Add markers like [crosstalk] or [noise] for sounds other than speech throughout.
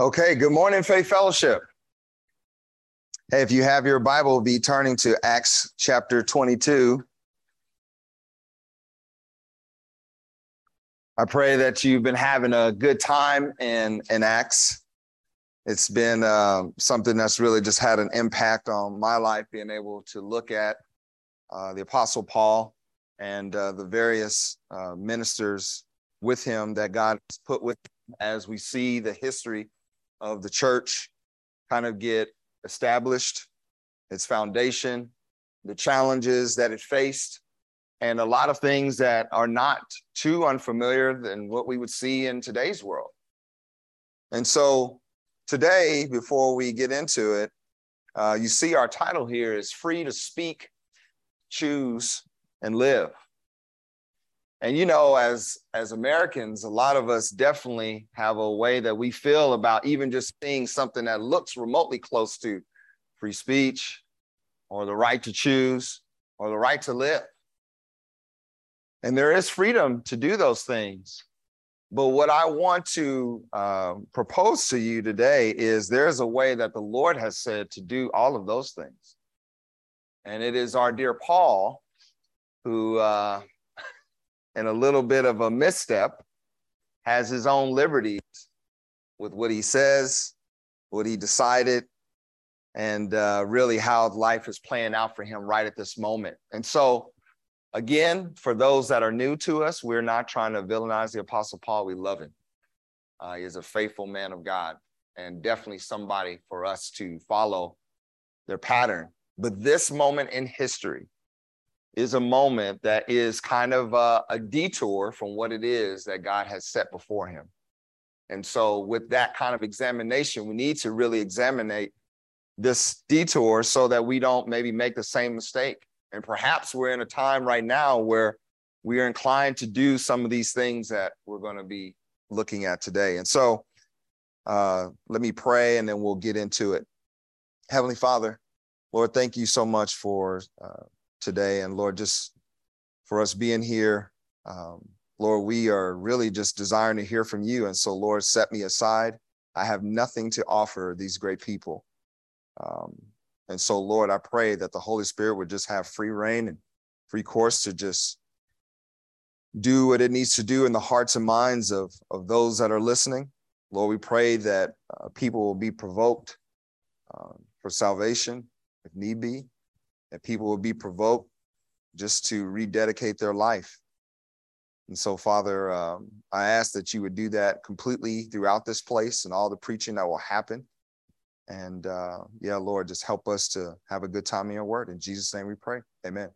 Okay, good morning, Faith Fellowship. Hey, if you have your Bible, be turning to Acts chapter 22. I pray that you've been having a good time in, in Acts. It's been uh, something that's really just had an impact on my life, being able to look at uh, the Apostle Paul and uh, the various uh, ministers with him that God has put with him as we see the history of the church kind of get established, its foundation, the challenges that it faced, and a lot of things that are not too unfamiliar than what we would see in today's world. And so today, before we get into it, uh, you see our title here is Free to Speak, Choose, and Live and you know as as americans a lot of us definitely have a way that we feel about even just seeing something that looks remotely close to free speech or the right to choose or the right to live. And there is freedom to do those things. But what i want to uh, propose to you today is there's a way that the lord has said to do all of those things. And it is our dear paul who uh, and a little bit of a misstep, has his own liberties with what he says, what he decided, and uh, really how life is playing out for him right at this moment. And so, again, for those that are new to us, we're not trying to villainize the Apostle Paul. We love him. Uh, he is a faithful man of God and definitely somebody for us to follow their pattern. But this moment in history is a moment that is kind of a, a, detour from what it is that God has set before him. And so, with that kind of examination, we need to really examine this detour so that we don't maybe make the same mistake. And perhaps we're in a time right now where we are inclined to do some of these things that we're going to be looking at today. And so, uh, let me pray and then we'll get into it. Heavenly Father, Lord, thank you so much for uh, today. And Lord, just for us being here, um, Lord, we are really just desiring to hear from you. And so, Lord, set me aside. I have nothing to offer these great people. Um, and so, Lord, I pray that the Holy Spirit would just have free rein and free course to just do what it needs to do in the hearts and minds of, of those that are listening. Lord, we pray that uh, people will be provoked uh, for salvation if need be that people will be provoked just to rededicate their life. And so, Father, um, I ask that you would do that completely throughout this place and all the preaching that will happen. And uh, yeah, Lord, just help us to have a good time in your word. In Jesus' name we pray. Amen.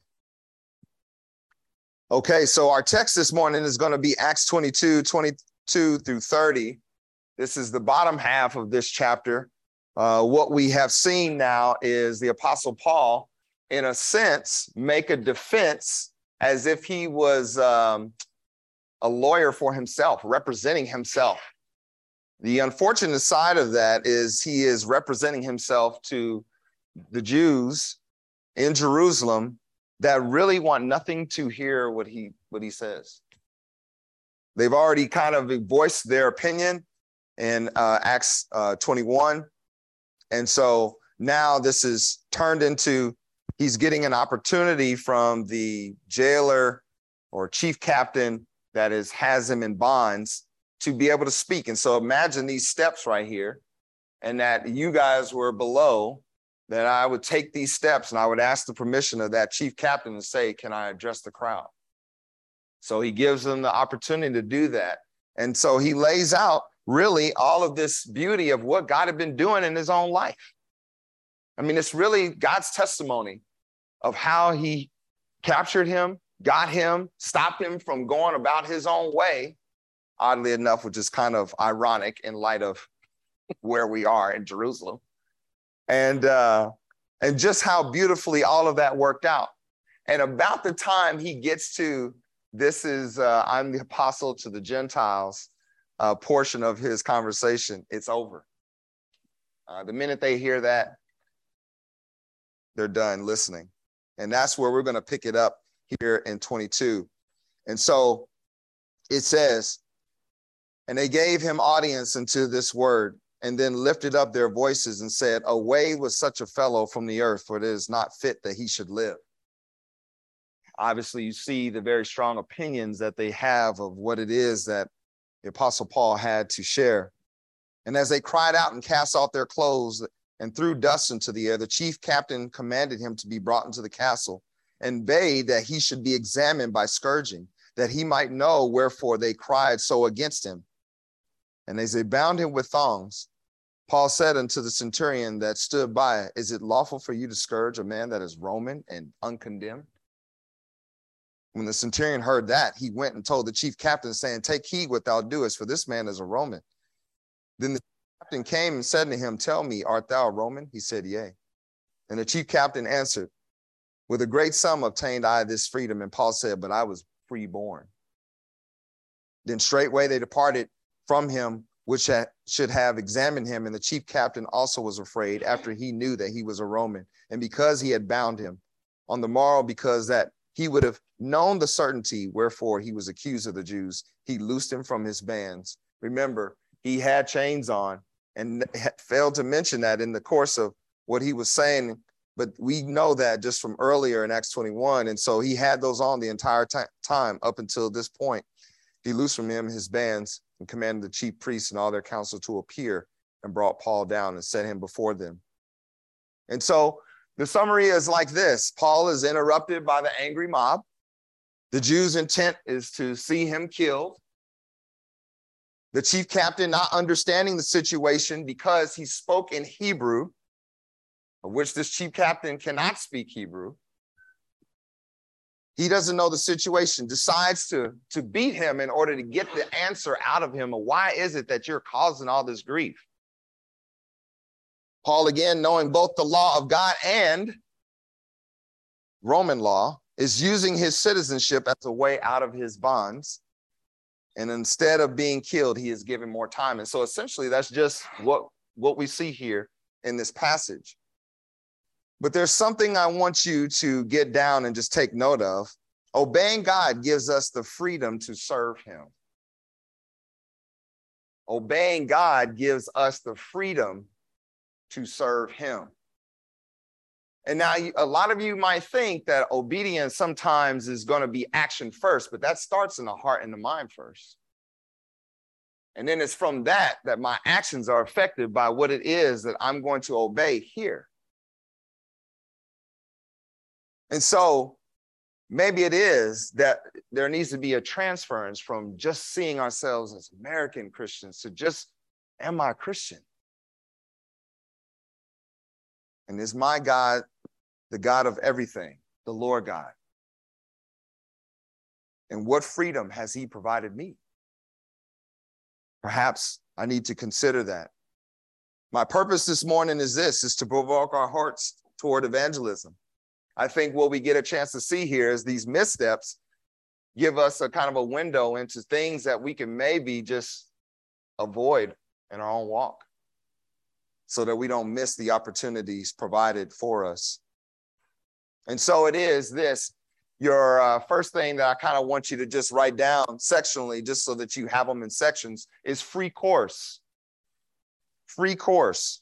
Okay, so our text this morning is going to be Acts 22, 22 through 30. This is the bottom half of this chapter. Uh, what we have seen now is the Apostle Paul in a sense, make a defense as if he was um, a lawyer for himself, representing himself. The unfortunate side of that is he is representing himself to the Jews in Jerusalem that really want nothing to hear what he what he says. They've already kind of voiced their opinion in uh, Acts uh, 21, and so now this is turned into he's getting an opportunity from the jailer or chief captain that is has him in bonds to be able to speak. And so imagine these steps right here, and that you guys were below, that I would take these steps and I would ask the permission of that chief captain to say, Can I address the crowd? So he gives them the opportunity to do that. And so he lays out really all of this beauty of what God had been doing in his own life. I mean, it's really God's testimony of how he captured him, got him, stopped him from going about his own way, oddly enough, which is kind of ironic in light of where we are in Jerusalem. And uh, and just how beautifully all of that worked out. And about the time he gets to this is uh, I'm the apostle to the Gentiles uh, portion of his conversation, it's over. Uh, the minute they hear that, they're done listening. And that's where we're going to pick it up here in 22. And so it says, and they gave him audience unto this word. and then lifted up their voices and said, Away with such a fellow from the earth, for it is not fit that he should live. Obviously, you see the very strong opinions that they have of what it is that the Apostle Paul had to share. And as they cried out and cast off their clothes and threw dust into the air, the chief captain commanded him to be brought into the castle and bade that he should be examined by scourging, that he might know wherefore they cried so against him. And as they bound him with thongs, Paul said unto the centurion that stood by, Is it lawful for you to scourge a man that is Roman and uncondemned? When the centurion heard that, he went and told the chief captain, saying, Take heed what thou doest, for this man is a Roman. Then the captain came and said to him, Tell me, art thou a Roman? He said, Yea. And the chief captain answered, With a great sum obtained I this freedom. And Paul said, But I was freeborn. Then straightway they departed from him, which should have examined him. And the chief captain also was afraid after he knew that he was a Roman. And because he had bound him on the morrow, because that he would have known the certainty wherefore he was accused of the Jews, he loosed him from his bands. Remember, he had chains on and failed to mention that in the course of what he was saying. But we know that just from earlier in Acts 21. And so he had those on the entire time up until this point. He loosed from him his bands and commanded the chief priests and all their council to appear and brought Paul down and set him before them. And so the summary is like this Paul is interrupted by the angry mob. The Jews' intent is to see him killed. The chief captain, not understanding the situation because he spoke in Hebrew, of which this chief captain cannot speak Hebrew, he doesn't know the situation, decides to, to beat him in order to get the answer out of him. Why is it that you're causing all this grief? Paul, again, knowing both the law of God and Roman law, is using his citizenship as a way out of his bonds. And instead of being killed, he is given more time. And so essentially, that's just what, what we see here in this passage. But there's something I want you to get down and just take note of. Obeying God gives us the freedom to serve Him. Obeying God gives us the freedom to serve Him. And now, a lot of you might think that obedience sometimes is going to be action first, but that starts in the heart and the mind first. And then it's from that that my actions are affected by what it is that I'm going to obey here. And so maybe it is that there needs to be a transference from just seeing ourselves as American Christians to just, am I a Christian? And is my God the God of everything, the Lord God? And what freedom has He provided me? Perhaps I need to consider that. My purpose this morning is this is to provoke our hearts toward evangelism. I think what we get a chance to see here is these missteps give us a kind of a window into things that we can maybe just avoid in our own walk so that we don't miss the opportunities provided for us. And so it is this your uh, first thing that I kind of want you to just write down sectionally, just so that you have them in sections, is free course. Free course.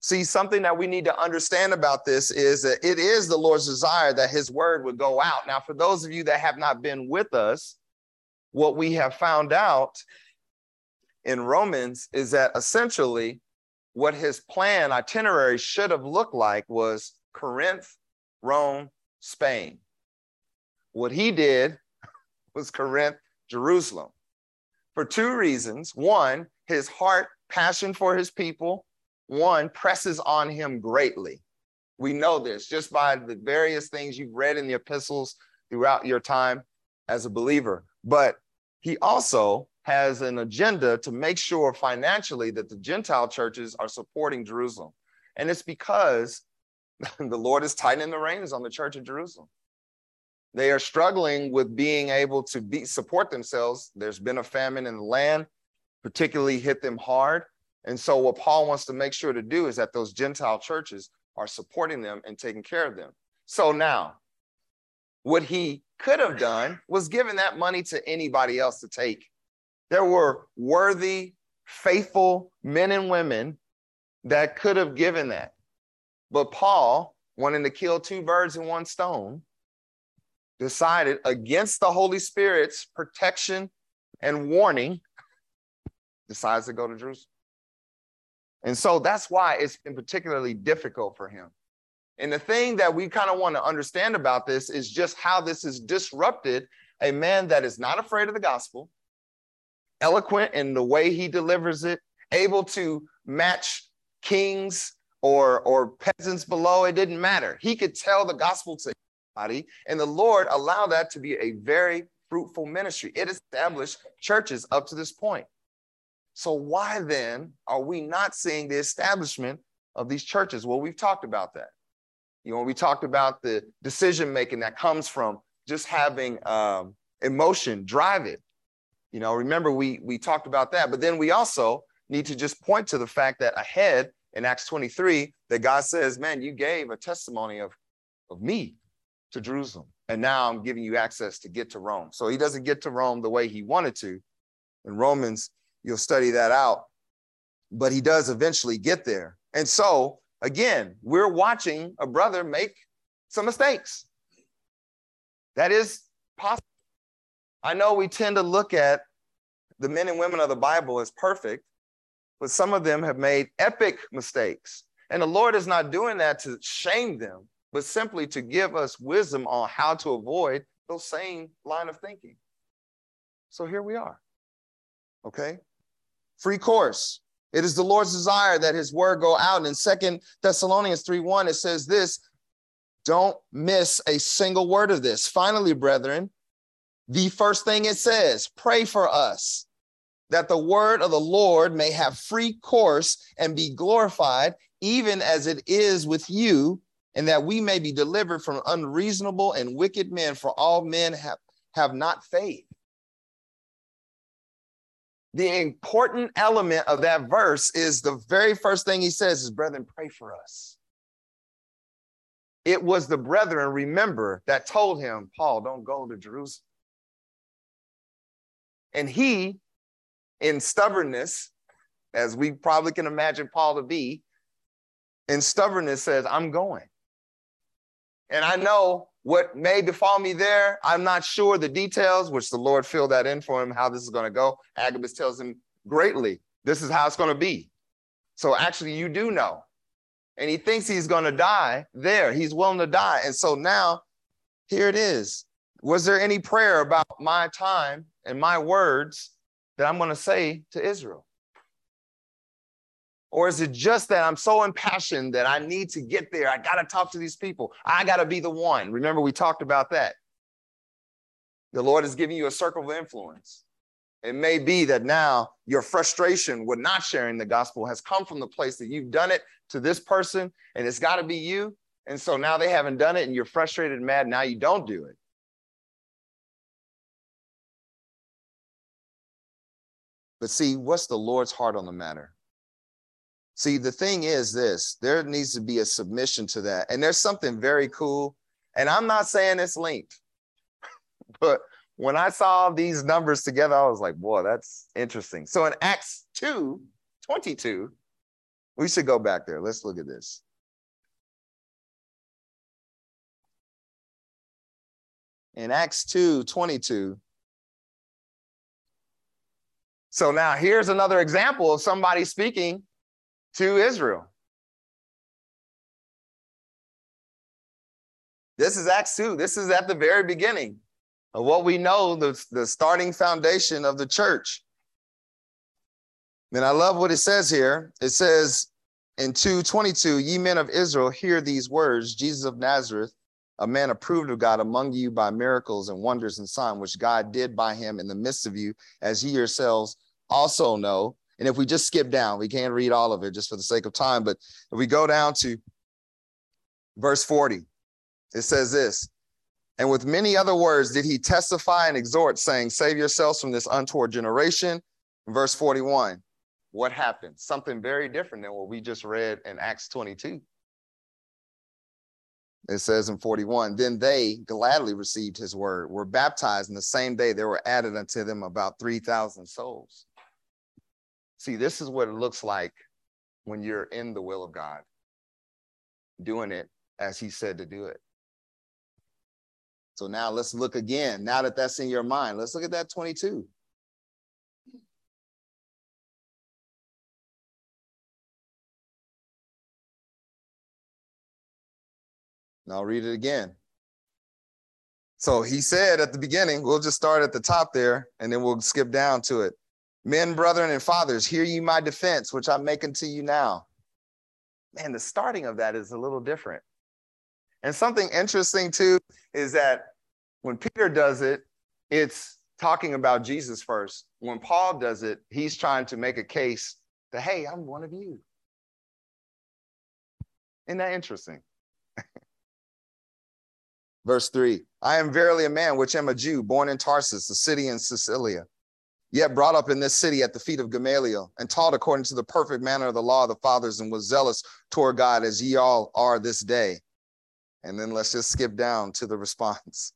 See, something that we need to understand about this is that it is the Lord's desire that his word would go out. Now, for those of you that have not been with us, what we have found out in Romans is that essentially what his plan itinerary should have looked like was Corinth, Rome, Spain. What he did [laughs] was Corinth, Jerusalem for two reasons. One, his heart, passion for his people, one presses on him greatly. We know this just by the various things you've read in the epistles throughout your time as a believer. But he also has an agenda to make sure financially that the Gentile churches are supporting Jerusalem. And it's because [laughs] the Lord is tightening the reins on the church of Jerusalem. They are struggling with being able to be, support themselves. There's been a famine in the land, particularly hit them hard. And so, what Paul wants to make sure to do is that those Gentile churches are supporting them and taking care of them. So, now, what he could have done was given that money to anybody else to take There were worthy, faithful men and women that could have given that. But Paul, wanting to kill two birds in one stone, decided against the Holy Spirit's protection and warning, decides to go to Jerusalem. And so that's why it's been particularly difficult for him. And the thing that we kind of want to understand about this is just how this has disrupted a man that is not afraid of the gospel, eloquent in the way he delivers it, able to match kings or, or peasants below. It didn't matter. He could tell the gospel to anybody, and the Lord allowed that to be a very fruitful ministry. It established churches up to this point. So, why then are we not seeing the establishment of these churches? Well, we've talked about that. You know, we talked about the decision making that comes from just having um, emotion drive it. You know, remember we we talked about that, but then we also need to just point to the fact that ahead in Acts 23, that God says, "Man, you gave a testimony of of me to Jerusalem, and now I'm giving you access to get to Rome." So he doesn't get to Rome the way he wanted to. In Romans, you'll study that out, but he does eventually get there. And so again, we're watching a brother make some mistakes. That is possible. I know we tend to look at the men and women of the Bible as perfect, but some of them have made epic mistakes. And the Lord is not doing that to shame them, but simply to give us wisdom on how to avoid those same line of thinking. So here we are. Okay? Free course. It is the Lord's desire that his word go out. And In Second Thessalonians 3 1, it says this don't miss a single word of this. Finally, brethren, the first thing it says pray for us that the word of the Lord may have free course and be glorified, even as it is with you, and that we may be delivered from unreasonable and wicked men, for all men have, have not faith. The important element of that verse is the very first thing he says is, Brethren, pray for us. It was the brethren, remember, that told him, Paul, don't go to Jerusalem. And he, in stubbornness, as we probably can imagine Paul to be, in stubbornness says, I'm going. And I know what may befall me there. I'm not sure the details, which the Lord filled that in for him, how this is going to go. Agabus tells him greatly, this is how it's going to be. So actually, you do know and he thinks he's going to die there. He's willing to die. And so now here it is. Was there any prayer about my time and my words that I'm going to say to Israel? Or is it just that I'm so impassioned that I need to get there? I got to talk to these people. I got to be the one. Remember, we talked about that. The Lord is giving you a circle of influence. It may be that now your frustration with not sharing the gospel has come from the place that you've done it to this person and it's got to be you. And so now they haven't done it and you're frustrated and mad. Now you don't do it. But see, what's the Lord's heart on the matter? See, the thing is this there needs to be a submission to that. And there's something very cool. And I'm not saying it's linked, [laughs] but when I saw these numbers together, I was like, boy, that's interesting. So in Acts 2 22, we should go back there. Let's look at this. In Acts 2 22. So now here's another example of somebody speaking to Israel. This is Acts 2. This is at the very beginning of what we know, the, the starting foundation of the church. And I love what it says here. It says in 222, ye men of Israel, hear these words Jesus of Nazareth, a man approved of God among you by miracles and wonders and signs, which God did by him in the midst of you, as ye yourselves also know. And if we just skip down, we can't read all of it just for the sake of time. But if we go down to verse 40, it says this and with many other words did he testify and exhort, saying, Save yourselves from this untoward generation. Verse 41. What happened? Something very different than what we just read in Acts 22. it says in 41 then they gladly received his word were baptized in the same day there were added unto them about 3000 souls see this is what it looks like when you're in the will of god doing it as he said to do it so now let's look again now that that's in your mind let's look at that 22 And I'll read it again. So he said at the beginning, we'll just start at the top there and then we'll skip down to it. Men, brethren, and fathers, hear ye my defense, which I'm making to you now. Man, the starting of that is a little different. And something interesting too is that when Peter does it, it's talking about Jesus first. When Paul does it, he's trying to make a case that, hey, I'm one of you. Isn't that interesting? [laughs] Verse 3 I am verily a man which am a Jew, born in Tarsus, a city in Cilicia, yet brought up in this city at the feet of Gamaliel, and taught according to the perfect manner of the law of the fathers, and was zealous toward God as ye all are this day. And then let's just skip down to the response.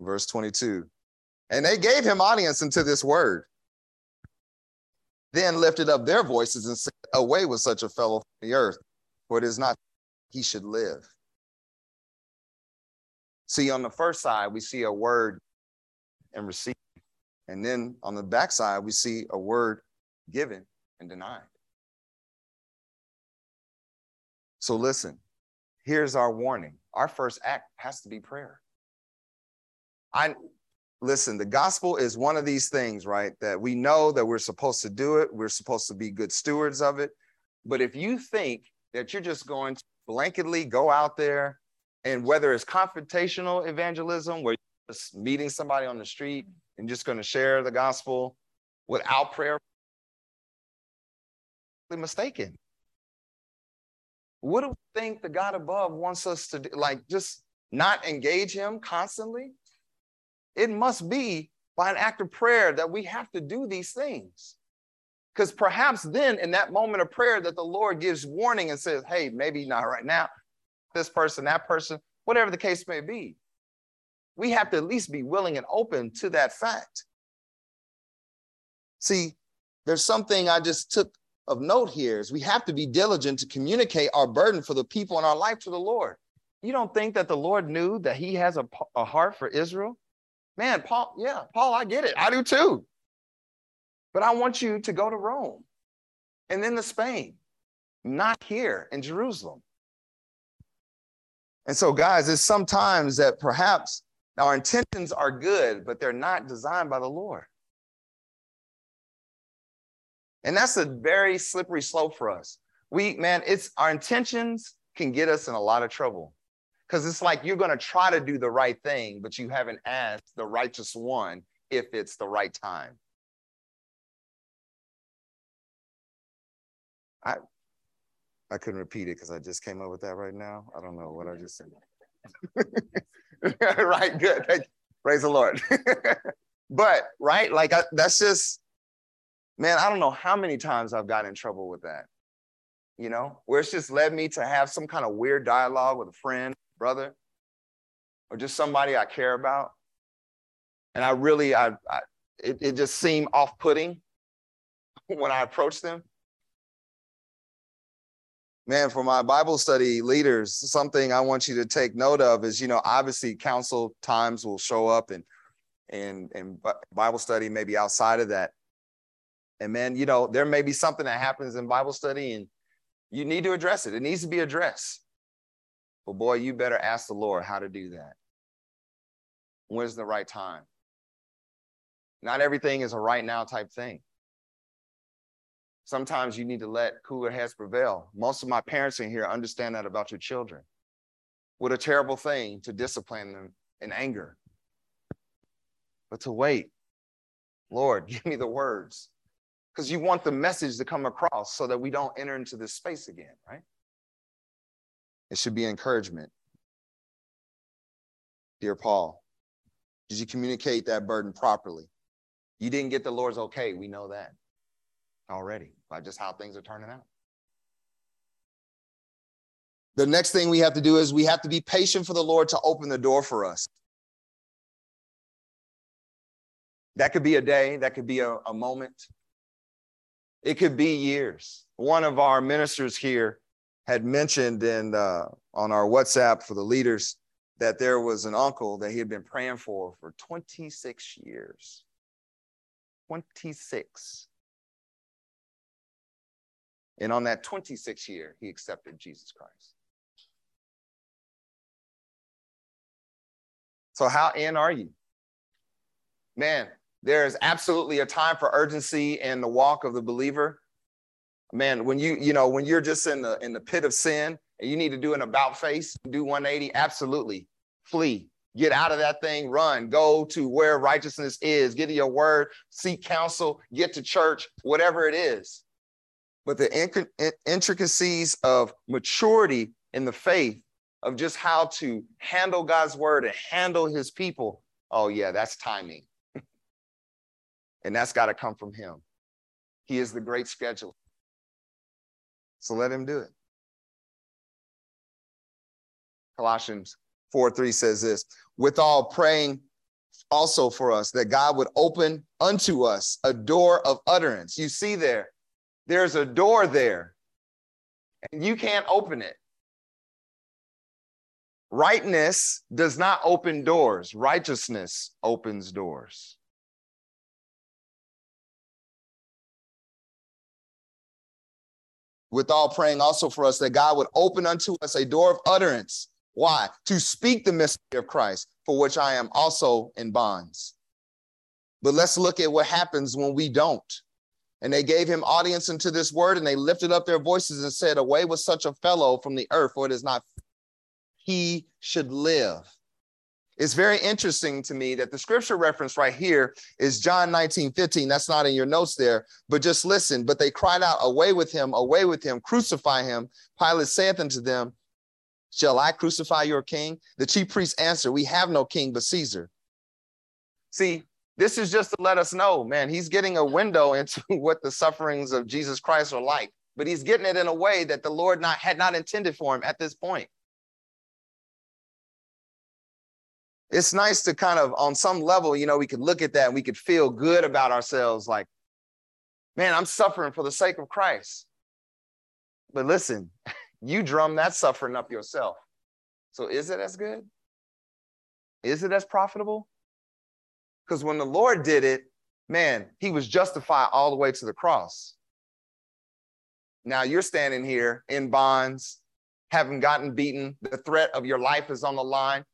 Verse 22 And they gave him audience unto this word. Then lifted up their voices and said, Away with such a fellow from the earth, for it is not he should live. See, on the first side, we see a word and receive. And then on the backside, we see a word given and denied. So listen, here's our warning. Our first act has to be prayer. I listen, the gospel is one of these things, right? That we know that we're supposed to do it, we're supposed to be good stewards of it. But if you think that you're just going to blanketly go out there and whether it's confrontational evangelism, where you're just meeting somebody on the street and just going to share the gospel without prayer, mistaken. What do we think the God above wants us to do? Like just not engage him constantly? It must be by an act of prayer that we have to do these things. Because perhaps then, in that moment of prayer, that the Lord gives warning and says, Hey, maybe not right now, this person, that person, whatever the case may be. We have to at least be willing and open to that fact. See, there's something I just took of note here is we have to be diligent to communicate our burden for the people in our life to the Lord. You don't think that the Lord knew that he has a, a heart for Israel? Man, Paul, yeah, Paul, I get it. I do too. But I want you to go to Rome and then to Spain, not here in Jerusalem. And so, guys, it's sometimes that perhaps our intentions are good, but they're not designed by the Lord. And that's a very slippery slope for us. We, man, it's our intentions can get us in a lot of trouble because it's like you're going to try to do the right thing, but you haven't asked the righteous one if it's the right time. I, I couldn't repeat it because I just came up with that right now. I don't know what I just said. [laughs] [laughs] right, good. Praise the Lord. [laughs] but right, like I, that's just, man. I don't know how many times I've gotten in trouble with that. You know, where it's just led me to have some kind of weird dialogue with a friend, brother, or just somebody I care about, and I really, I, I it, it just seemed off-putting [laughs] when I approached them man, for my Bible study leaders, something I want you to take note of is, you know, obviously council times will show up and and and Bible study maybe outside of that. And man, you know, there may be something that happens in Bible study and you need to address it. It needs to be addressed. But boy, you better ask the Lord how to do that. When's the right time? Not everything is a right now type thing sometimes you need to let cooler heads prevail. Most of my parents in here understand that about your children. What a terrible thing to discipline them in anger. But to wait, Lord, [laughs] give me the words. Because you want the message to come across so that we don't enter into this space again, right? It should be encouragement. Dear Paul, did you communicate that burden properly? You didn't get the Lord's okay. We know that already by just how things are turning out. The next thing we have to do is we have to be patient for the Lord to open the door for us. That could be a day, that could be a, a moment, it could be years. One of our ministers here had mentioned in uh, on our WhatsApp for the leaders that there was an uncle that he had been praying for for 26 years. 26. And on that 26th year, he accepted Jesus Christ. So, how in are you? Man, there is absolutely a time for urgency in the walk of the believer. Man, when you, you know, when you're just in the in the pit of sin and you need to do an about face, do 180, absolutely. Flee. Get out of that thing, run, go to where righteousness is, get to your word, seek counsel, get to church, whatever it is. But the intricacies of maturity in the faith, of just how to handle God's word and handle his people, oh, yeah, that's timing. [laughs] and that's got to come from him. He is the great scheduler. So let him do it. Colossians 4 3 says this with all praying also for us that God would open unto us a door of utterance. You see there, there's a door there, and you can't open it. Rightness does not open doors, righteousness opens doors. With all praying also for us that God would open unto us a door of utterance why? To speak the mystery of Christ, for which I am also in bonds. But let's look at what happens when we don't. And they gave him audience unto this word, and they lifted up their voices and said, Away with such a fellow from the earth, for it is not he should live. It's very interesting to me that the scripture reference right here is John 19, 15. That's not in your notes there, but just listen. But they cried out, Away with him, away with him, crucify him. Pilate saith unto them, Shall I crucify your king? The chief priests answered, We have no king but Caesar. See, this is just to let us know, man, he's getting a window [laughs] into what the sufferings of Jesus Christ are like, but he's getting it in a way that the Lord not, had not intended for him at this point. It's nice to kind of, on some level, you know, we could look at that and we could feel good about ourselves like, man, I'm suffering for the sake of Christ. But listen, [laughs] you drum that suffering up yourself. So is it as good? Is it as profitable? Because when the Lord did it, man, he was justified all the way to the cross. Now you're standing here in bonds, having gotten beaten. The threat of your life is on the line.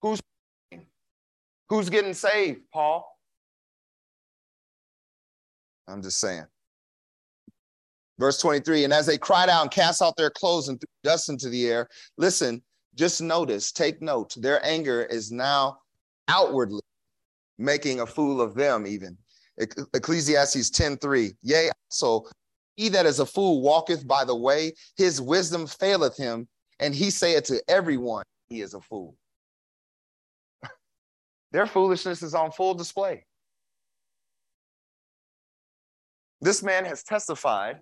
Who's who's getting saved, Paul? I'm just saying. Verse 23 And as they cried out and cast out their clothes and threw dust into the air, listen, just notice, take note, their anger is now outwardly making a fool of them, even. Ecclesiastes 10 3. Yea, so he that is a fool walketh by the way, his wisdom faileth him, and he saith to everyone, he is a fool. [laughs] Their foolishness is on full display. This man has testified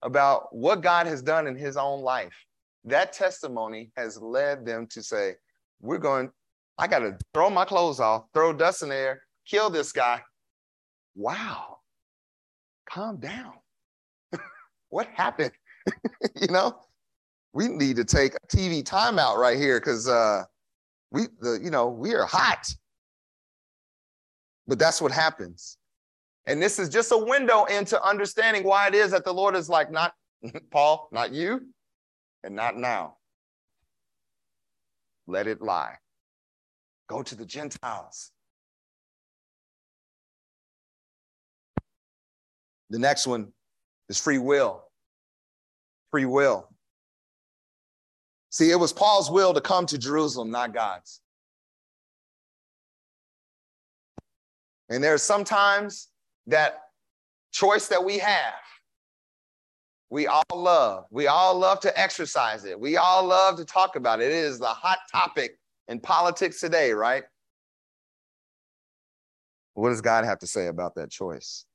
about what God has done in his own life. That testimony has led them to say, We're going, I got to throw my clothes off, throw dust in the air, kill this guy. Wow, calm down. [laughs] what happened? [laughs] you know, we need to take a TV timeout right here because uh, we, the, you know, we are hot. But that's what happens. And this is just a window into understanding why it is that the Lord is like, not [laughs] Paul, not you, and not now. Let it lie. Go to the Gentiles. The next one is free will. Free will. See, it was Paul's will to come to Jerusalem, not God's. And there's sometimes that choice that we have, we all love. We all love to exercise it. We all love to talk about it. It is the hot topic in politics today, right? What does God have to say about that choice?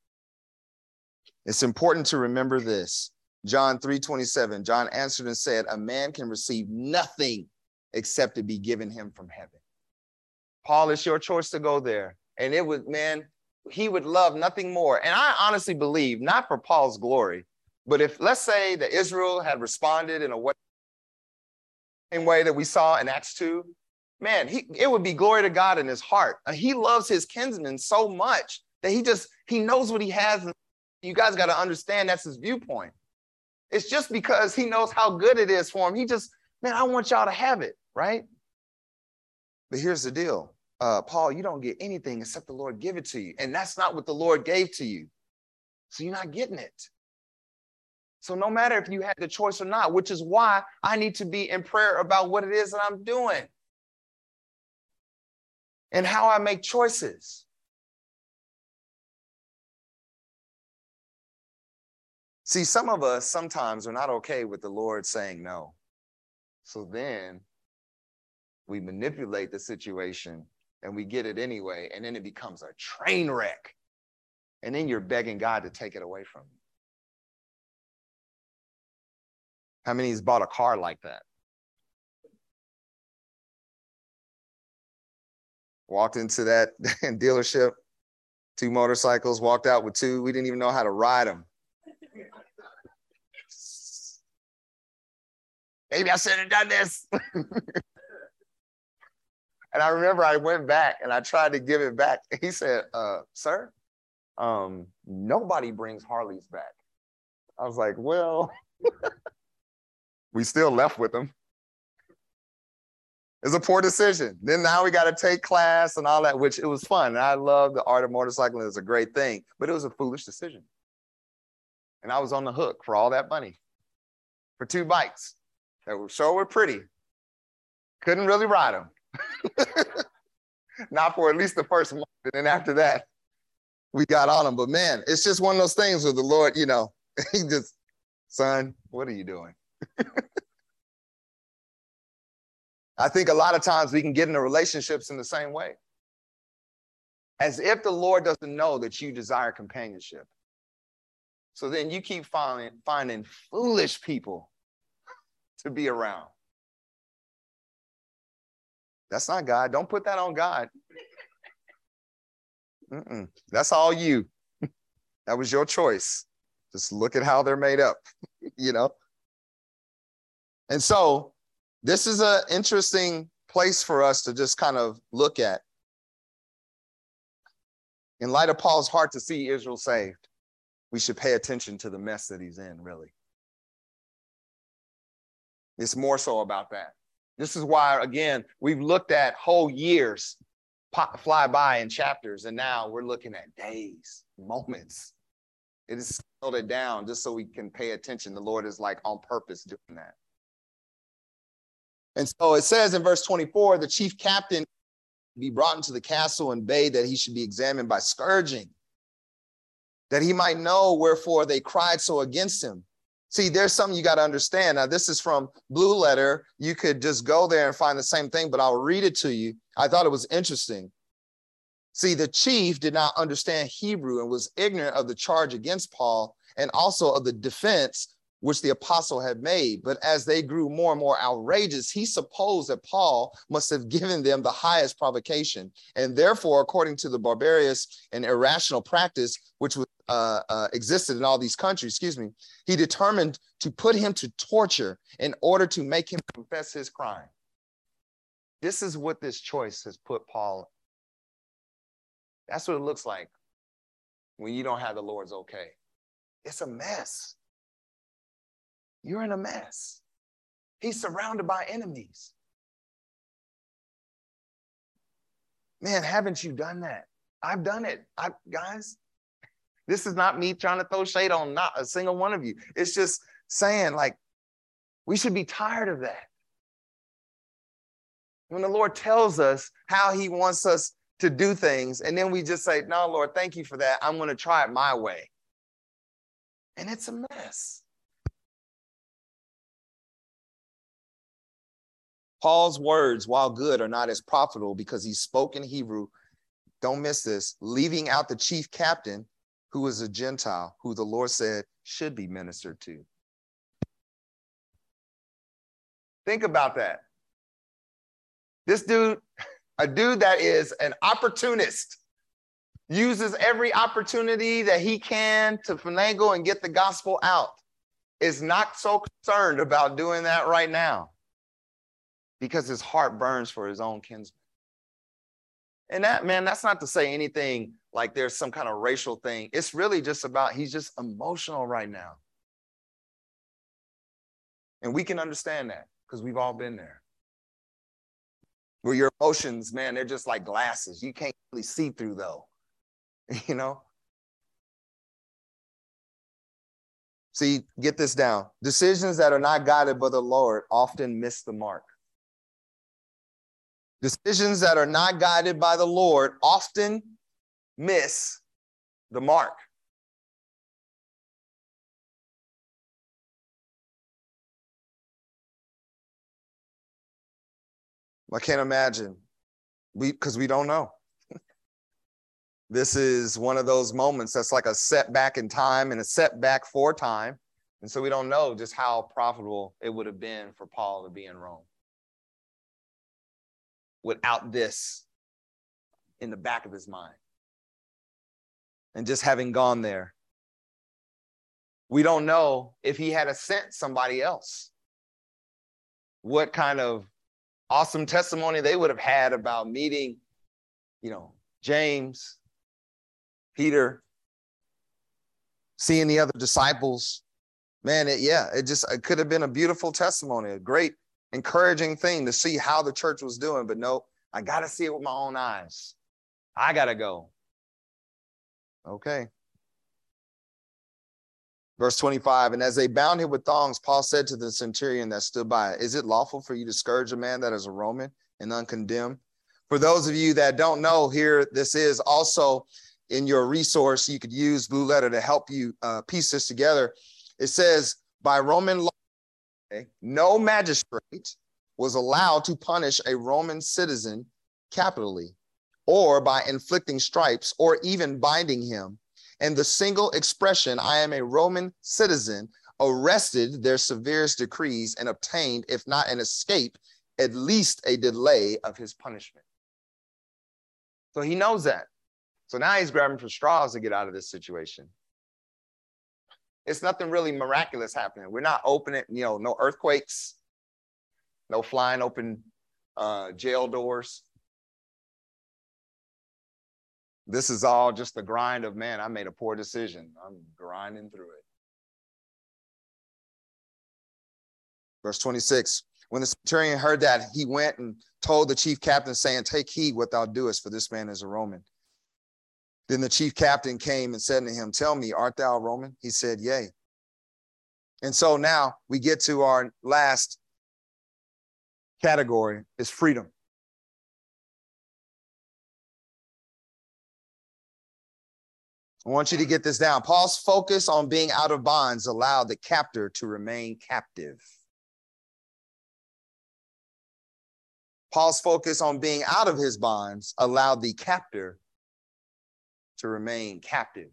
It's important to remember this John 3 27, John answered and said, A man can receive nothing except to be given him from heaven. Paul, it's your choice to go there. And it would, man, he would love nothing more. And I honestly believe, not for Paul's glory, but if let's say that Israel had responded in a way, same way that we saw in Acts 2, man, he, it would be glory to God in his heart. He loves his kinsmen so much that he just, he knows what he has. You guys got to understand that's his viewpoint. It's just because he knows how good it is for him. He just, man, I want y'all to have it, right? But here's the deal. Uh, Paul, you don't get anything except the Lord give it to you. And that's not what the Lord gave to you. So you're not getting it. So no matter if you had the choice or not, which is why I need to be in prayer about what it is that I'm doing and how I make choices. See, some of us sometimes are not okay with the Lord saying no. So then we manipulate the situation and we get it anyway, and then it becomes a train wreck. And then you're begging God to take it away from you. How many has bought a car like that? Walked into that [laughs] dealership, two motorcycles, walked out with two. We didn't even know how to ride them. Maybe I shouldn't have done this. [laughs] and I remember I went back and I tried to give it back. [laughs] He said, uh, sir, um, nobody brings Harleys back. I was like, well, we still left with them. It's a poor decision. Then now we got to take class and all that, which it was fun. And I love the art of motorcycling. It's a great thing, but it was a foolish decision. And I was on the hook for all that money for two bikes that were sure were pretty. Couldn't really ride them. [laughs] Not for at least the first month. And then after that, we got on them. But man, it's just one of those things where the Lord, you know, [laughs] he just, son, what are you doing? [laughs] I think a lot of times we can get into relationships in the same way. As if the Lord doesn't know that you desire companionship. So then you keep finding, finding foolish people [laughs] to be around. That's not God. Don't put that on God. [laughs] Mm-mm. That's all you. [laughs] that was your choice. Just look at how they're made up, you know? And so this is an interesting place for us to just kind of look at. In light of Paul's heart to see Israel saved, we should pay attention to the mess that he's in, really. It's more so about that. This is why, again, we've looked at whole years fly by in chapters, and now we're looking at days, moments. It is slowed it down just so we can pay attention. The Lord is like on purpose doing that. And so it says in verse 24 the chief captain be brought into the castle and bade that he should be examined by scourging, that he might know wherefore they cried so against him. See, there's something you got to understand. Now, this is from Blue Letter. You could just go there and find the same thing, but I'll read it to you. I thought it was interesting. See, the chief did not understand Hebrew and was ignorant of the charge against Paul and also of the defense which the apostle had made. But as they grew more and more outrageous, he supposed that Paul must have given them the highest provocation. And therefore, according to the barbarous and irrational practice which uh, uh, existed in all these countries, excuse me, he determined to put him to torture in order to make him confess his crime. This is what this choice has put Paul. That's what it looks like when you don't have the Lord's okay. It's a mess. You're in a mess. He's surrounded by enemies. Man, haven't you done that? I've done it. I, guys, this is not me trying to throw shade on not a single one of you. It's just saying, like, we should be tired of that. When the Lord tells us how He wants us to do things, and then we just say, No, Lord, thank you for that. I'm going to try it my way. And it's a mess. Paul's words, while good, are not as profitable because he spoke in Hebrew. Don't miss this, leaving out the chief captain, who was a Gentile, who the Lord said should be ministered to. Think about that. This dude, a dude that is an opportunist, uses every opportunity that he can to finagle and get the gospel out, is not so concerned about doing that right now because his heart burns for his own kinsman. And that, man, that's not to say anything like there's some kind of racial thing. It's really just about he's just emotional right now. And we can understand that because we've all been there. Where your emotions, man, they're just like glasses. You can't really see through though. [laughs] You know? See, get this down. Decisions that are not guided by the Lord often miss the mark. Decisions that are not guided by the Lord often miss the mark. I can't imagine. We because we don't know. [laughs] this is one of those moments that's like a setback in time and a setback for time. And so we don't know just how profitable it would have been for Paul to be in Rome without this in the back of his mind. And just having gone there, we don't know if he had a sent somebody else, what kind of awesome testimony they would have had about meeting, you know, James, Peter, seeing the other disciples. Man, it, yeah, it just it could have been a beautiful testimony, a great encouraging thing to see how the church was doing. But no, I got to see it with my own eyes. I got to go. Okay. Verse 25, and as they bound him with thongs, Paul said to the centurion that stood by, Is it lawful for you to scourge a man that is a Roman and uncondemned? For those of you that don't know, here this is also in your resource. You could use Blue Letter to help you uh, piece this together. It says, By Roman law, no magistrate was allowed to punish a Roman citizen capitally or by inflicting stripes or even binding him and the single expression, I am a Roman citizen, arrested their severest decrees and obtained, if not an escape, at least a delay of his punishment. So he knows that. So now he's grabbing for straws to get out of this situation. It's nothing really miraculous happening. We're not opening, you know, no earthquakes, no flying open uh, jail doors. This is all just the grind of man, I made a poor decision. I'm grinding through it. Verse 26 When the centurion heard that, he went and told the chief captain, saying, Take heed what thou doest, for this man is a Roman. Then the chief captain came and said to him, Tell me, art thou a Roman? He said, Yea. And so now we get to our last category is freedom. I want you to get this down. Paul's focus on being out of bonds allowed the captor to remain captive. Paul's focus on being out of his bonds allowed the captor to remain captive.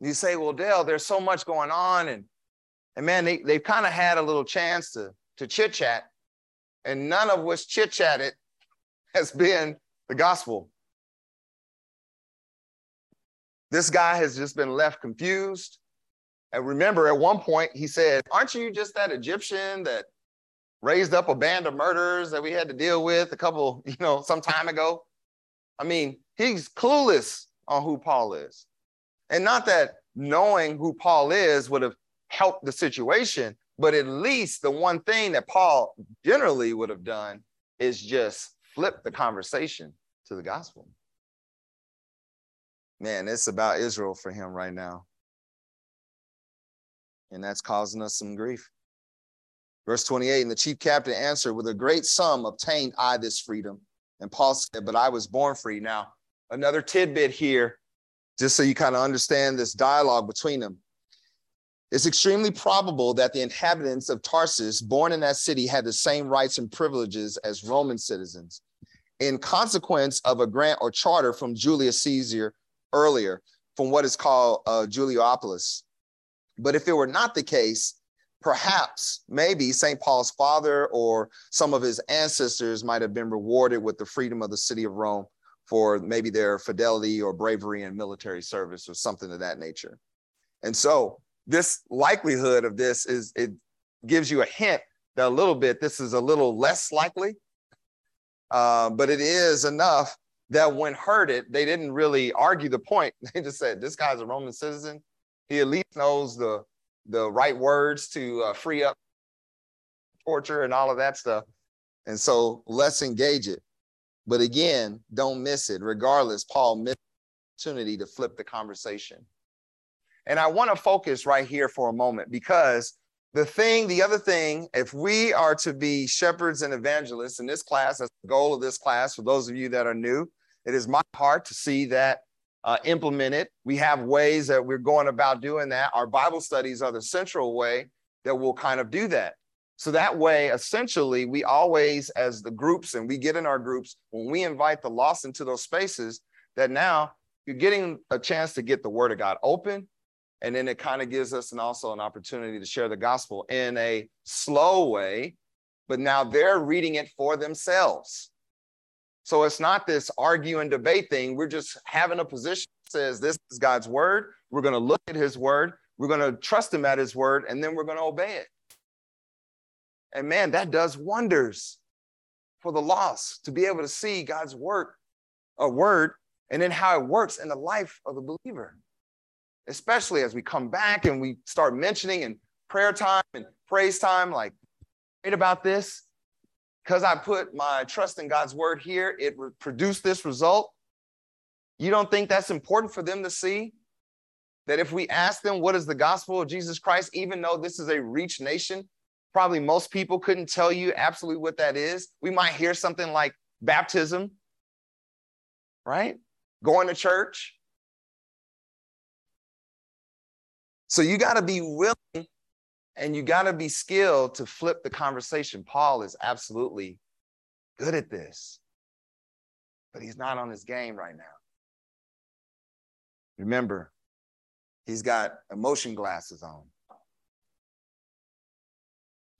You say, well, Dale, there's so much going on. And, and man, they, they've kind of had a little chance to, to chit chat, and none of what's chit chatted [laughs] has been the gospel. This guy has just been left confused. And remember, at one point, he said, Aren't you just that Egyptian that raised up a band of murderers that we had to deal with a couple, [laughs] you know, some time ago? I mean, he's clueless on who Paul is. And not that knowing who Paul is would have helped the situation, but at least the one thing that Paul generally would have done is just flip the conversation to the gospel man, it's about Israel for him right now. And that's causing us some grief. Verse 28 And the chief captain answered, With a great sum obtained I this freedom. And Paul said, But I was born free. Now, another tidbit here, just so you kind of understand this dialogue between them. It's extremely probable that the inhabitants of Tarsus, born in that city, had the same rights and privileges as Roman citizens. In consequence of a grant or charter from Julius Caesar earlier from what is called uh, Juliopolis. But if it were not the case, perhaps, maybe St. Paul's father or some of his ancestors might have been rewarded with the freedom of the city of Rome for maybe their fidelity or bravery in military service or something of that nature. And so, this likelihood of this is it gives you a hint that a little bit this is a little less likely, uh, but it is enough that when heard it, they didn't really argue the point. [laughs] They just said, "This guy's a Roman citizen. He at least knows the the right words to uh, free up torture and all of that stuff." And so let's engage it. But again, don't miss it. Regardless, Paul missed the opportunity to flip the conversation. And I want to focus right here for a moment because the thing, the other thing, if we are to be shepherds and evangelists in this class, that's the goal of this class. For those of you that are new, it is my heart to see that uh, implemented. We have ways that we're going about doing that. Our Bible studies are the central way that we'll kind of do that. So that way, essentially, we always, as the groups, and we get in our groups, when we invite the lost into those spaces, that now you're getting a chance to get the word of God open. And then it kind of gives us and also an opportunity to share the gospel in a slow way, but now they're reading it for themselves. So it's not this argue and debate thing. We're just having a position that says this is God's word. We're going to look at his word. We're going to trust him at his word, and then we're going to obey it. And man, that does wonders for the lost to be able to see God's work, a word, and then how it works in the life of the believer. Especially as we come back and we start mentioning in prayer time and praise time, like, read about this. Because I put my trust in God's word here, it produced this result. You don't think that's important for them to see? That if we ask them what is the gospel of Jesus Christ, even though this is a reach nation, Probably most people couldn't tell you absolutely what that is. We might hear something like baptism, right? Going to church. So you got to be willing and you got to be skilled to flip the conversation. Paul is absolutely good at this, but he's not on his game right now. Remember, he's got emotion glasses on.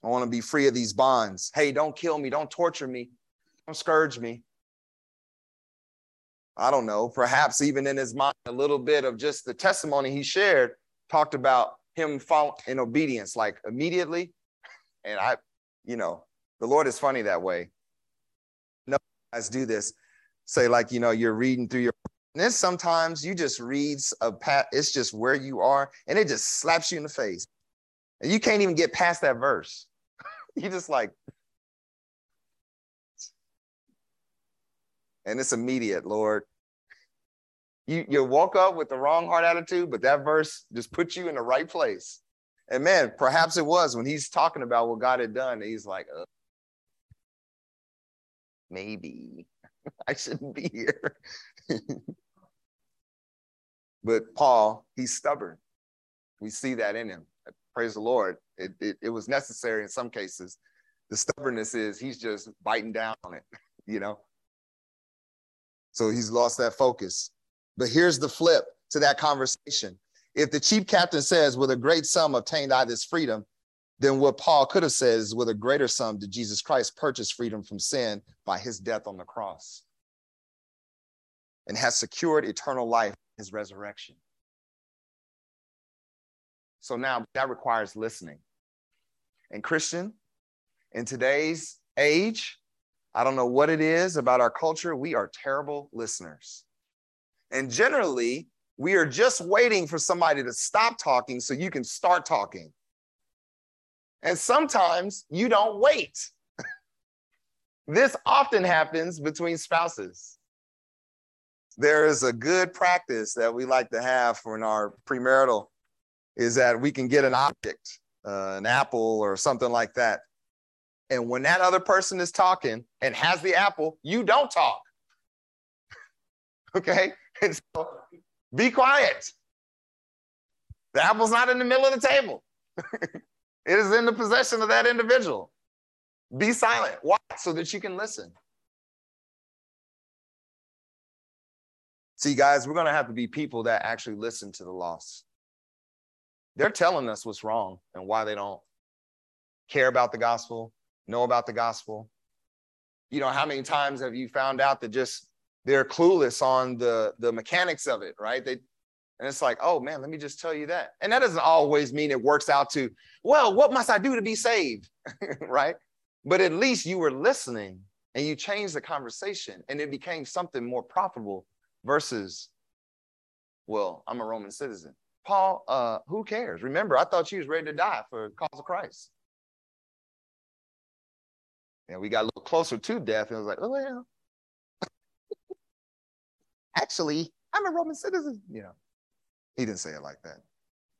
I want to be free of these bonds. Hey, don't kill me. Don't torture me. Don't scourge me. I don't know. Perhaps even in his mind, a little bit of just the testimony he shared talked about him follow in obedience, like immediately. And I, you know, the Lord is funny that way. No guys do this. Say, like, you know, you're reading through your and sometimes you just reads a pat, it's just where you are, and it just slaps you in the face. And you can't even get past that verse. [laughs] you just like, and it's immediate, Lord. You, you woke up with the wrong heart attitude, but that verse just put you in the right place. And man, perhaps it was when he's talking about what God had done, he's like, uh, maybe [laughs] I shouldn't be here. [laughs] but Paul, he's stubborn. We see that in him. Praise the Lord. It, it, it was necessary in some cases. The stubbornness is he's just biting down on it, [laughs] you know? So he's lost that focus. But here's the flip to that conversation. If the chief captain says, with a great sum obtained I this freedom, then what Paul could have said is, with a greater sum did Jesus Christ purchase freedom from sin by his death on the cross and has secured eternal life his resurrection. So now that requires listening. And Christian, in today's age, I don't know what it is about our culture, we are terrible listeners. And generally, we are just waiting for somebody to stop talking so you can start talking. And sometimes you don't wait. [laughs] this often happens between spouses. There is a good practice that we like to have for in our premarital is that we can get an object, uh, an apple or something like that. And when that other person is talking and has the apple, you don't talk. [laughs] okay? [laughs] So be quiet. The apple's not in the middle of the table. [laughs] it is in the possession of that individual. Be silent. Why? So that you can listen. See, guys, we're going to have to be people that actually listen to the lost. They're telling us what's wrong and why they don't care about the gospel, know about the gospel. You know, how many times have you found out that just they're clueless on the the mechanics of it, right? They and it's like, oh man, let me just tell you that. And that doesn't always mean it works out to, well, what must I do to be saved? [laughs] right? But at least you were listening and you changed the conversation and it became something more profitable versus, well, I'm a Roman citizen. Paul, uh, who cares? Remember, I thought you was ready to die for the cause of Christ. And we got a little closer to death and it was like, oh well. Actually, I'm a Roman citizen, you know. He didn't say it like that.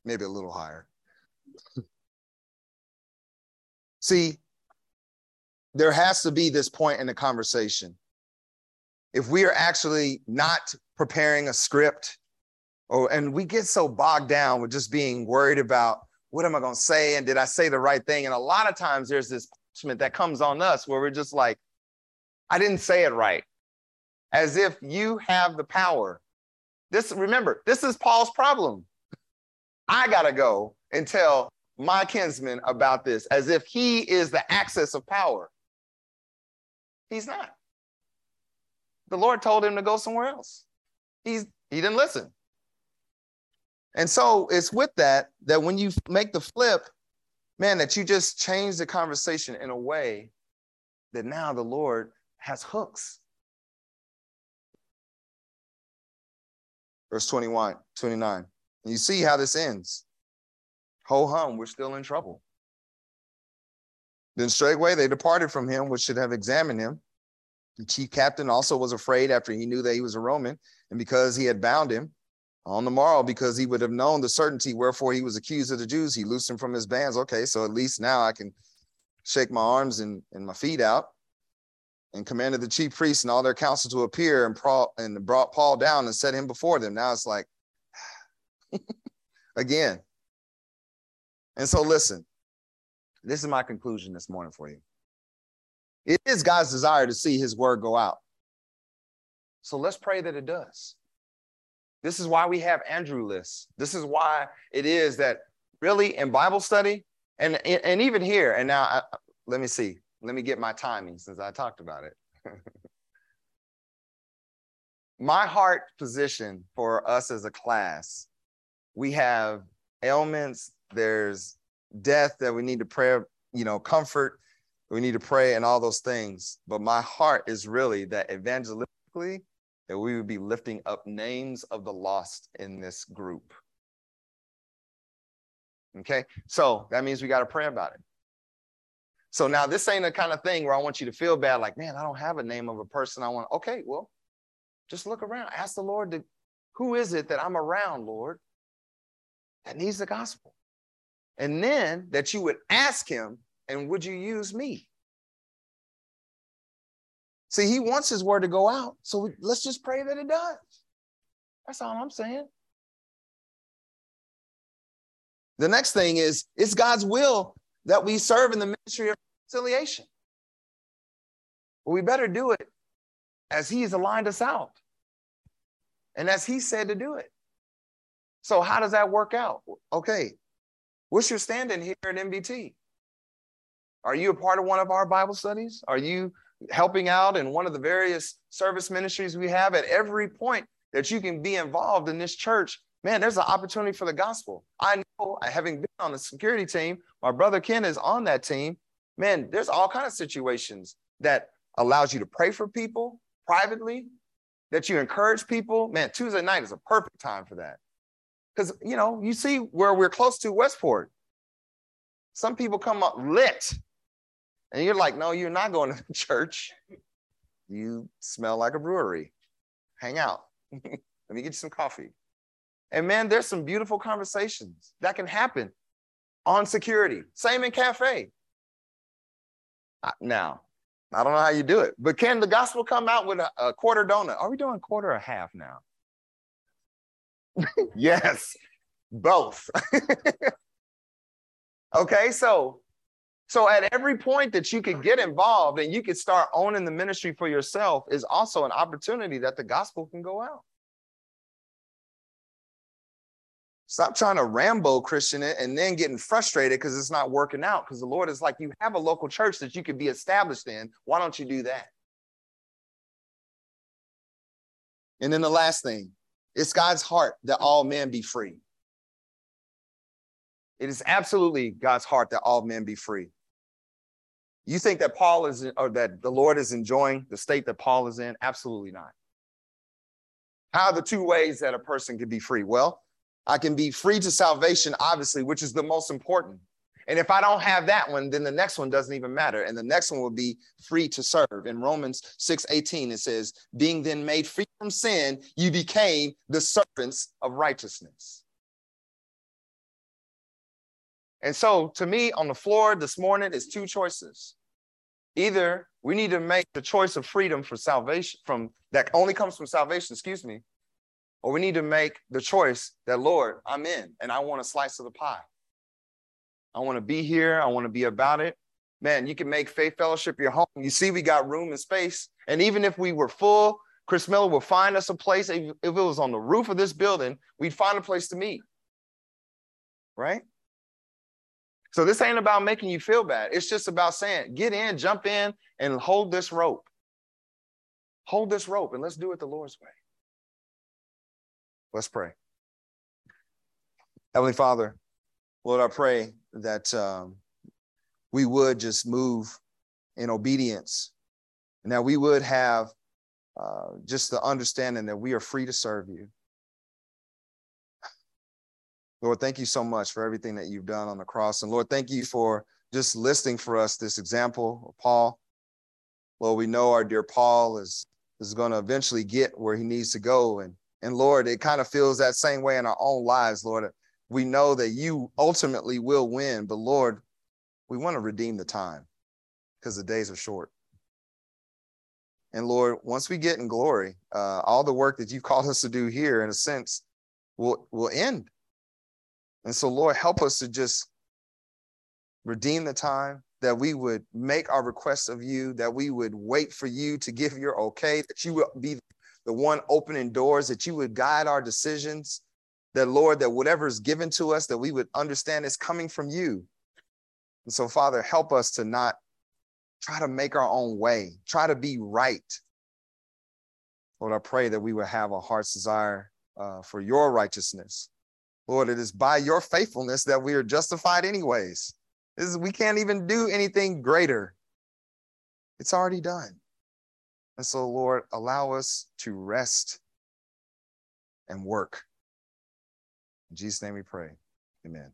Maybe a little higher. [laughs] See, there has to be this point in the conversation. If we are actually not preparing a script, or and we get so bogged down with just being worried about what am I going to say and did I say the right thing? And a lot of times there's this punishment that comes on us where we're just like, I didn't say it right, as if you have the power this, remember, this is Paul's problem. I got to go and tell my kinsman about this as if he is the access of power. He's not. The Lord told him to go somewhere else. He's he didn't listen. And so it's with that that when you make the flip, man, that you just change the conversation in a way that now the Lord has hooks. Verse 21, 29. And you see how this ends. Ho hum, we're still in trouble. Then straightway they departed from him, which should have examined him. The chief captain also was afraid after he knew that he was a Roman, and because he had bound him on the morrow, because he would have known the certainty wherefore he was accused of the Jews, he loosed him from his bands. Okay, so at least now I can shake my arms and, and my feet out and commanded the chief priests and all their council to appear and, Paul, and brought Paul down and set him before them. Now it's like, [sighs] again. And so, listen, this is my conclusion this morning for you. It is God's desire to see his word go out. So let's pray that it does. This is why we have Andrew lists. This is why it is that really in Bible study and, and even here, and now I, let me see, let me get my timing since I talked about it. [laughs] my heart position for us as a class, we have ailments, there's death that we need to pray, you know, comfort, we need to pray and all those things. But my heart is really that evangelistically, that we would be lifting up names of the lost in this group. Okay, so that means we got to pray about it. So now this ain't the kind of thing where I want you to feel bad, like, man, I don't have a name of a person I want. Okay, well, just look around. Ask the Lord, to, who is it that I'm around, Lord, that needs the gospel? And then that you would ask him, and would you use me? See, he wants his word to go out. So let's just pray that it does. That's all I'm saying. The next thing is, it's God's will that we serve in the ministry of reconciliation. Well, we better do it as He's aligned us out and as He said to do it. So, how does that work out? Okay, what's your standing here at MBT? Are you a part of one of our Bible studies? Are you helping out in one of the various service ministries we have at every point that you can be involved in this church? Man, there's an opportunity for the gospel. I know, having been on the security team, my brother Ken is on that team. Man, there's all kind of situations that allows you to pray for people privately, that you encourage people. Man, Tuesday night is a perfect time for that. Because, you know, you see where we're close to Westport. Some people come up lit, and you're like, no, you're not going to [laughs] church. You smell like a brewery. Hang out. [laughs] Let me get you some coffee. And man, there's some beautiful conversations that can happen on security. Same in cafe. Now, I don't know how you do it, but can the gospel come out with a, a quarter donut? Are we doing quarter or half now? [laughs] yes, both. [laughs] okay, so so at every point that you could get involved and you could start owning the ministry for yourself is also an opportunity that the gospel can go out. Stop trying to Rambo Christian it and then getting frustrated because it's not working out. Because the Lord is like, you have a local church that you could be established in. Why don't you do that? And then the last thing, it's God's heart that all men be free. It is absolutely God's heart that all men be free. You think that Paul is, or that the Lord is enjoying the state that Paul is in? Absolutely not. How are the two ways that a person can be free? Well, I can be free to salvation, obviously, which is the most important. And if I don't have that one, then the next one doesn't even matter. And the next one will be free to serve. In Romans 6 18, it says, Being then made free from sin, you became the servants of righteousness. And so, to me, on the floor this morning is two choices. Either we need to make the choice of freedom for salvation, from that only comes from salvation, excuse me, or we need to make the choice that, Lord, I'm in and I want a slice of the pie. I want to be here. I want to be about it. Man, you can make Faith Fellowship your home. You see, we got room and space. And even if we were full, Chris Miller will find us a place. If it was on the roof of this building, we'd find a place to meet. Right? So this ain't about making you feel bad. It's just about saying, get in, jump in, and hold this rope. Hold this rope and let's do it the Lord's way. Let's pray. Heavenly Father, Lord, I pray that um, we would just move in obedience and that we would have uh, just the understanding that we are free to serve you. Lord, thank you so much for everything that you've done on the cross. And Lord, thank you for just listing for us this example of Paul. Lord, we know our dear Paul is, is going to eventually get where he needs to go. And, and Lord, it kind of feels that same way in our own lives, Lord. We know that you ultimately will win, but Lord, we want to redeem the time because the days are short. And Lord, once we get in glory, uh, all the work that you've called us to do here, in a sense, will will end. And so, Lord, help us to just redeem the time, that we would make our requests of you, that we would wait for you to give your okay, that you will be the one opening doors, that you would guide our decisions, that, Lord, that whatever is given to us, that we would understand is coming from you. And so, Father, help us to not try to make our own way, try to be right. Lord, I pray that we would have a heart's desire uh, for your righteousness Lord, it is by your faithfulness that we are justified, anyways. Is, we can't even do anything greater. It's already done. And so, Lord, allow us to rest and work. In Jesus' name we pray. Amen.